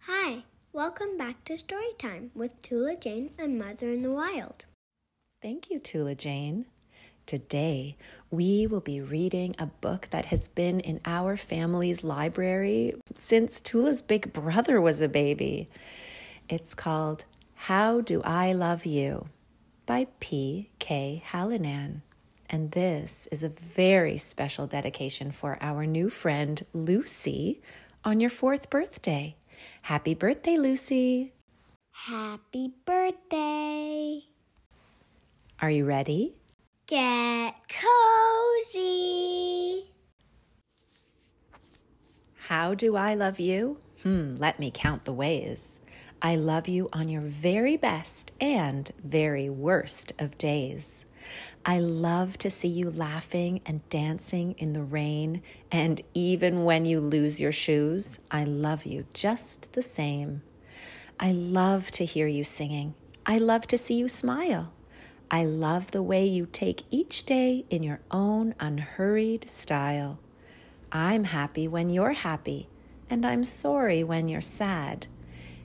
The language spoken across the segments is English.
Hi, welcome back to Storytime with Tula Jane and Mother in the Wild. Thank you, Tula Jane. Today, we will be reading a book that has been in our family's library since Tula's big brother was a baby. It's called How Do I Love You by P. K. Hallinan. And this is a very special dedication for our new friend, Lucy, on your fourth birthday. Happy birthday, Lucy! Happy birthday! Are you ready? Get cozy! How do I love you? Hmm, let me count the ways. I love you on your very best and very worst of days. I love to see you laughing and dancing in the rain, and even when you lose your shoes, I love you just the same. I love to hear you singing. I love to see you smile. I love the way you take each day in your own unhurried style. I'm happy when you're happy, and I'm sorry when you're sad.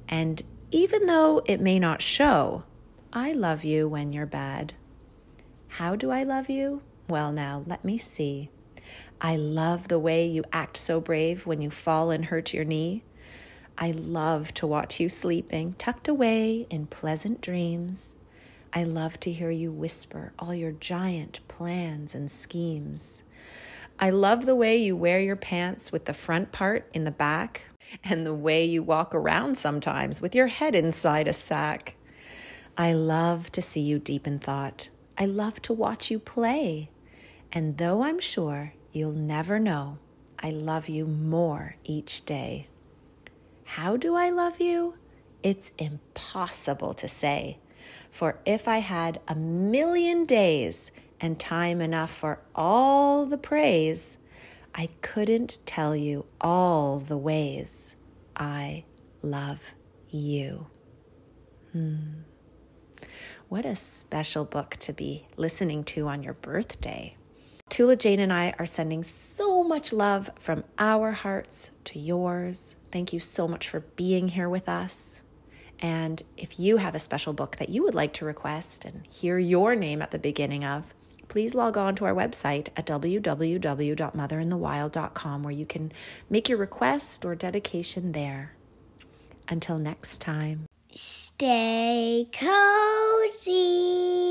And even though it may not show, I love you when you're bad. How do I love you? Well, now, let me see. I love the way you act so brave when you fall and hurt your knee. I love to watch you sleeping, tucked away in pleasant dreams. I love to hear you whisper all your giant plans and schemes. I love the way you wear your pants with the front part in the back, and the way you walk around sometimes with your head inside a sack. I love to see you deep in thought I love to watch you play. And though I'm sure you'll never know, I love you more each day. How do I love you? It's impossible to say. For if I had a million days and time enough for all the praise, I couldn't tell you all the ways I love you. Hmm. What a special book to be listening to on your birthday. Tula Jane and I are sending so much love from our hearts to yours. Thank you so much for being here with us. And if you have a special book that you would like to request and hear your name at the beginning of, please log on to our website at www.motherinthewild.com where you can make your request or dedication there. Until next time. Stay cozy.